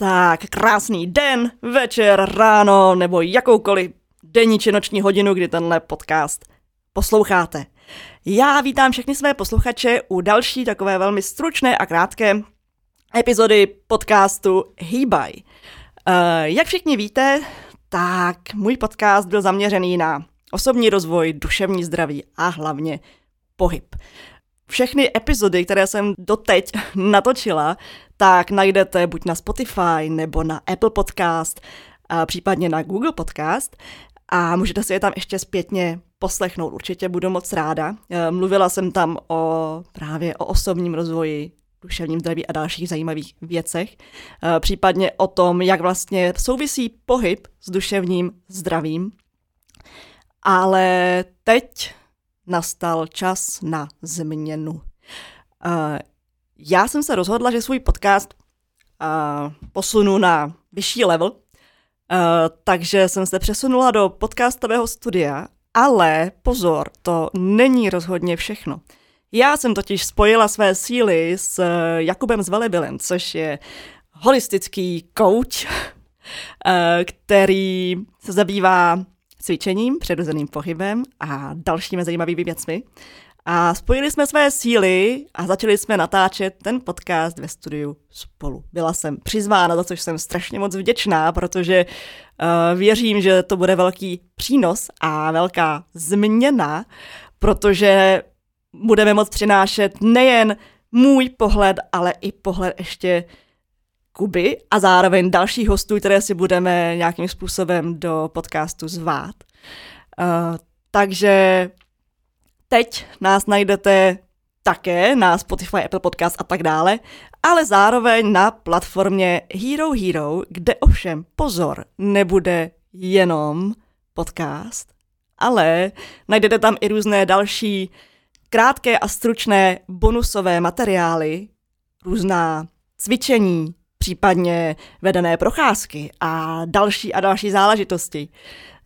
Tak, krásný den, večer, ráno nebo jakoukoliv denní či noční hodinu, kdy tenhle podcast posloucháte. Já vítám všechny své posluchače u další takové velmi stručné a krátké epizody podcastu Hýbaj. Uh, jak všichni víte, tak můj podcast byl zaměřený na osobní rozvoj, duševní zdraví a hlavně pohyb. Všechny epizody, které jsem doteď natočila, tak najdete buď na Spotify nebo na Apple Podcast, a případně na Google Podcast a můžete si je tam ještě zpětně poslechnout. Určitě budu moc ráda. E, mluvila jsem tam o právě o osobním rozvoji, duševním zdraví a dalších zajímavých věcech. E, případně o tom, jak vlastně souvisí pohyb s duševním zdravím. Ale teď nastal čas na změnu. Já jsem se rozhodla, že svůj podcast uh, posunu na vyšší level, uh, takže jsem se přesunula do podcastového studia, ale pozor, to není rozhodně všechno. Já jsem totiž spojila své síly s Jakubem Zvelebilem, což je holistický coach, který se zabývá cvičením, přirozeným pohybem a dalšími zajímavými věcmi. A spojili jsme své síly a začali jsme natáčet ten podcast ve studiu spolu. Byla jsem přizvána, za což jsem strašně moc vděčná, protože uh, věřím, že to bude velký přínos a velká změna, protože budeme moct přinášet nejen můj pohled, ale i pohled ještě Kuby a zároveň dalších hostů, které si budeme nějakým způsobem do podcastu zvát. Uh, takže Teď nás najdete také na Spotify, Apple Podcast a tak dále, ale zároveň na platformě Hero Hero, kde ovšem pozor, nebude jenom podcast, ale najdete tam i různé další krátké a stručné bonusové materiály, různá cvičení, případně vedené procházky a další a další záležitosti.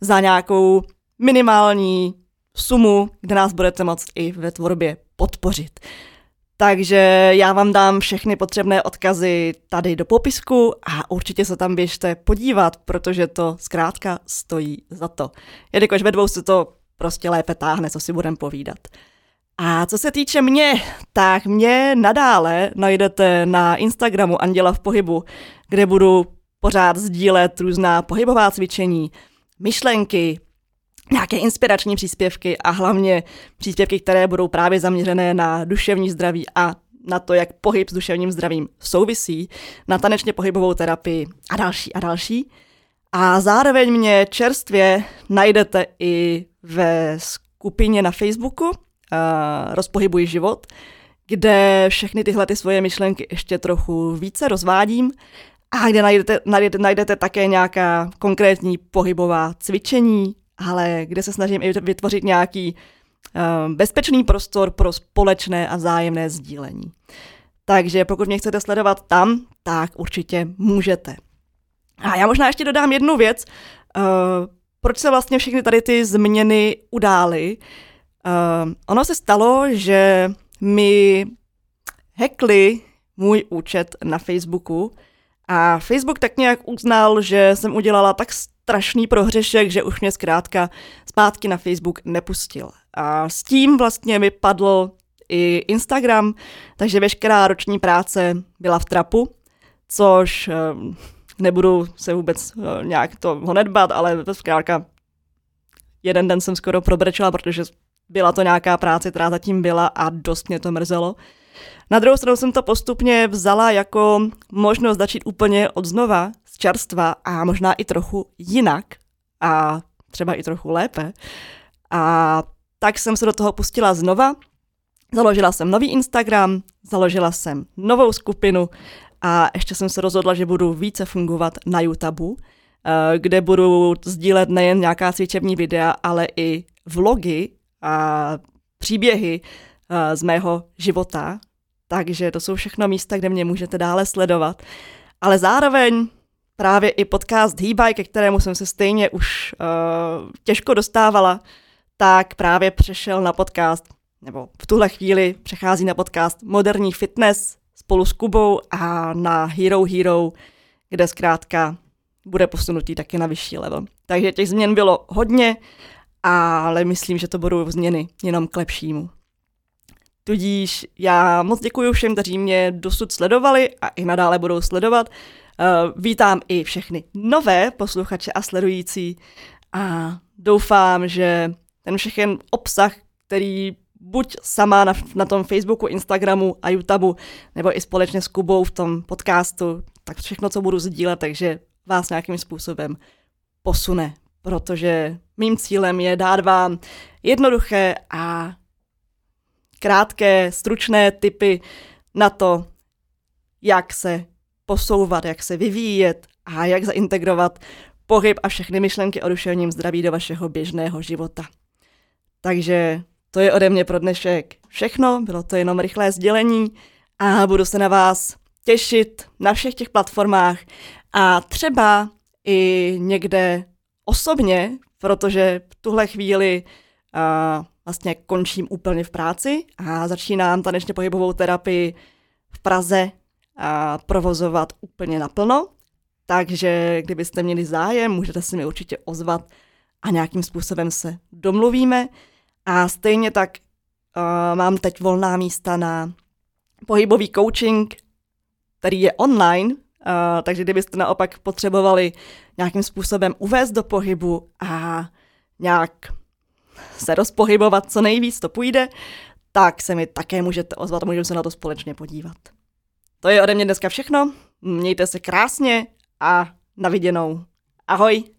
Za nějakou minimální sumu, kde nás budete moct i ve tvorbě podpořit. Takže já vám dám všechny potřebné odkazy tady do popisku a určitě se tam běžte podívat, protože to zkrátka stojí za to. Jelikož ve dvou se to prostě lépe táhne, co si budem povídat. A co se týče mě, tak mě nadále najdete na Instagramu Anděla v pohybu, kde budu pořád sdílet různá pohybová cvičení, myšlenky, nějaké inspirační příspěvky a hlavně příspěvky, které budou právě zaměřené na duševní zdraví a na to, jak pohyb s duševním zdravím souvisí, na tanečně pohybovou terapii a další a další. A zároveň mě čerstvě najdete i ve skupině na Facebooku uh, Rozpohybuj život, kde všechny tyhle ty svoje myšlenky ještě trochu více rozvádím a kde najdete, najdete, najdete také nějaká konkrétní pohybová cvičení, ale kde se snažím i vytvořit nějaký uh, bezpečný prostor pro společné a vzájemné sdílení. Takže pokud mě chcete sledovat tam, tak určitě můžete. A já možná ještě dodám jednu věc. Uh, proč se vlastně všechny tady ty změny udály? Uh, ono se stalo, že mi hackli můj účet na Facebooku a Facebook tak nějak uznal, že jsem udělala tak strašný prohřešek, že už mě zkrátka zpátky na Facebook nepustil. A s tím vlastně mi padl i Instagram, takže veškerá roční práce byla v trapu, což eh, nebudu se vůbec eh, nějak to honedbat, ale zkrátka jeden den jsem skoro probrečela, protože byla to nějaká práce, která zatím byla a dost mě to mrzelo. Na druhou stranu jsem to postupně vzala jako možnost začít úplně od znova, z čerstva a možná i trochu jinak a třeba i trochu lépe. A tak jsem se do toho pustila znova. Založila jsem nový Instagram, založila jsem novou skupinu a ještě jsem se rozhodla, že budu více fungovat na YouTube, eh, kde budu sdílet nejen nějaká cvičební videa, ale i vlogy a příběhy z mého života, takže to jsou všechno místa, kde mě můžete dále sledovat. Ale zároveň právě i podcast Hýbaj, ke kterému jsem se stejně už uh, těžko dostávala, tak právě přešel na podcast, nebo v tuhle chvíli přechází na podcast Moderní fitness spolu s Kubou a na Hero Hero kde zkrátka bude posunutý taky na vyšší level. Takže těch změn bylo hodně, ale myslím, že to budou změny jenom k lepšímu. Tudíž já moc děkuji všem, kteří mě dosud sledovali a i nadále budou sledovat. Uh, vítám i všechny nové posluchače a sledující a doufám, že ten všechen obsah, který buď sama na, na tom Facebooku, Instagramu a YouTubeu, nebo i společně s Kubou v tom podcastu, tak všechno, co budu sdílet, takže vás nějakým způsobem posune, protože mým cílem je dát vám jednoduché a krátké, stručné typy na to, jak se posouvat, jak se vyvíjet a jak zaintegrovat pohyb a všechny myšlenky o duševním zdraví do vašeho běžného života. Takže to je ode mě pro dnešek všechno, bylo to jenom rychlé sdělení a budu se na vás těšit na všech těch platformách a třeba i někde osobně, protože v tuhle chvíli uh, vlastně končím úplně v práci a začínám tanečně pohybovou terapii v Praze a provozovat úplně naplno. Takže kdybyste měli zájem, můžete se mi určitě ozvat a nějakým způsobem se domluvíme. A stejně tak uh, mám teď volná místa na pohybový coaching, který je online, uh, takže kdybyste naopak potřebovali nějakým způsobem uvést do pohybu a nějak se rozpohybovat co nejvíc to půjde, tak se mi také můžete ozvat a můžeme se na to společně podívat. To je ode mě dneska všechno. Mějte se krásně a naviděnou. Ahoj!